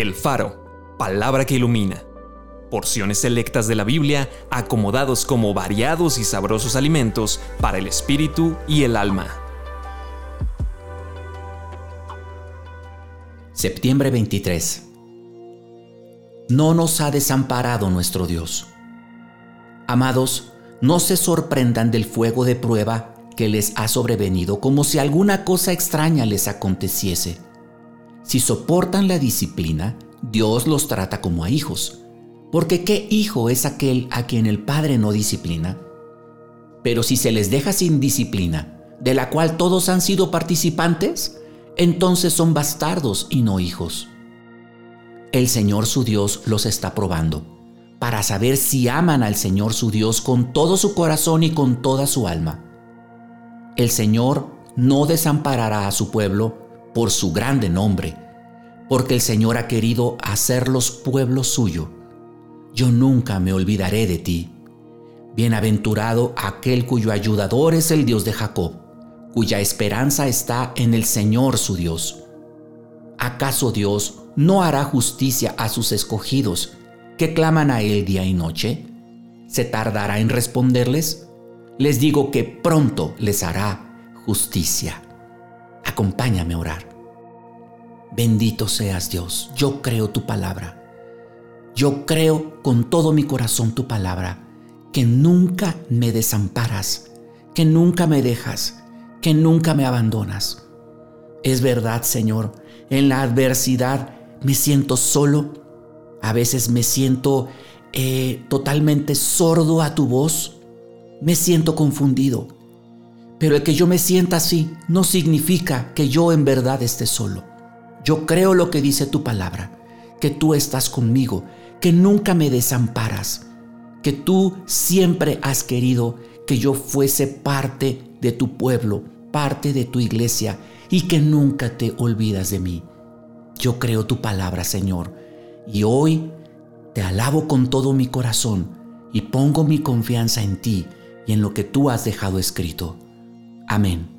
El Faro, palabra que ilumina. Porciones selectas de la Biblia acomodados como variados y sabrosos alimentos para el espíritu y el alma. Septiembre 23. No nos ha desamparado nuestro Dios. Amados, no se sorprendan del fuego de prueba que les ha sobrevenido como si alguna cosa extraña les aconteciese si soportan la disciplina, Dios los trata como a hijos. Porque ¿qué hijo es aquel a quien el Padre no disciplina? Pero si se les deja sin disciplina, de la cual todos han sido participantes, entonces son bastardos y no hijos. El Señor su Dios los está probando, para saber si aman al Señor su Dios con todo su corazón y con toda su alma. El Señor no desamparará a su pueblo por su grande nombre, porque el Señor ha querido hacerlos pueblo suyo. Yo nunca me olvidaré de ti. Bienaventurado aquel cuyo ayudador es el Dios de Jacob, cuya esperanza está en el Señor su Dios. ¿Acaso Dios no hará justicia a sus escogidos que claman a Él día y noche? ¿Se tardará en responderles? Les digo que pronto les hará justicia. Acompáñame a orar. Bendito seas Dios, yo creo tu palabra. Yo creo con todo mi corazón tu palabra, que nunca me desamparas, que nunca me dejas, que nunca me abandonas. Es verdad, Señor, en la adversidad me siento solo, a veces me siento eh, totalmente sordo a tu voz, me siento confundido, pero el que yo me sienta así no significa que yo en verdad esté solo. Yo creo lo que dice tu palabra, que tú estás conmigo, que nunca me desamparas, que tú siempre has querido que yo fuese parte de tu pueblo, parte de tu iglesia y que nunca te olvidas de mí. Yo creo tu palabra, Señor, y hoy te alabo con todo mi corazón y pongo mi confianza en ti y en lo que tú has dejado escrito. Amén.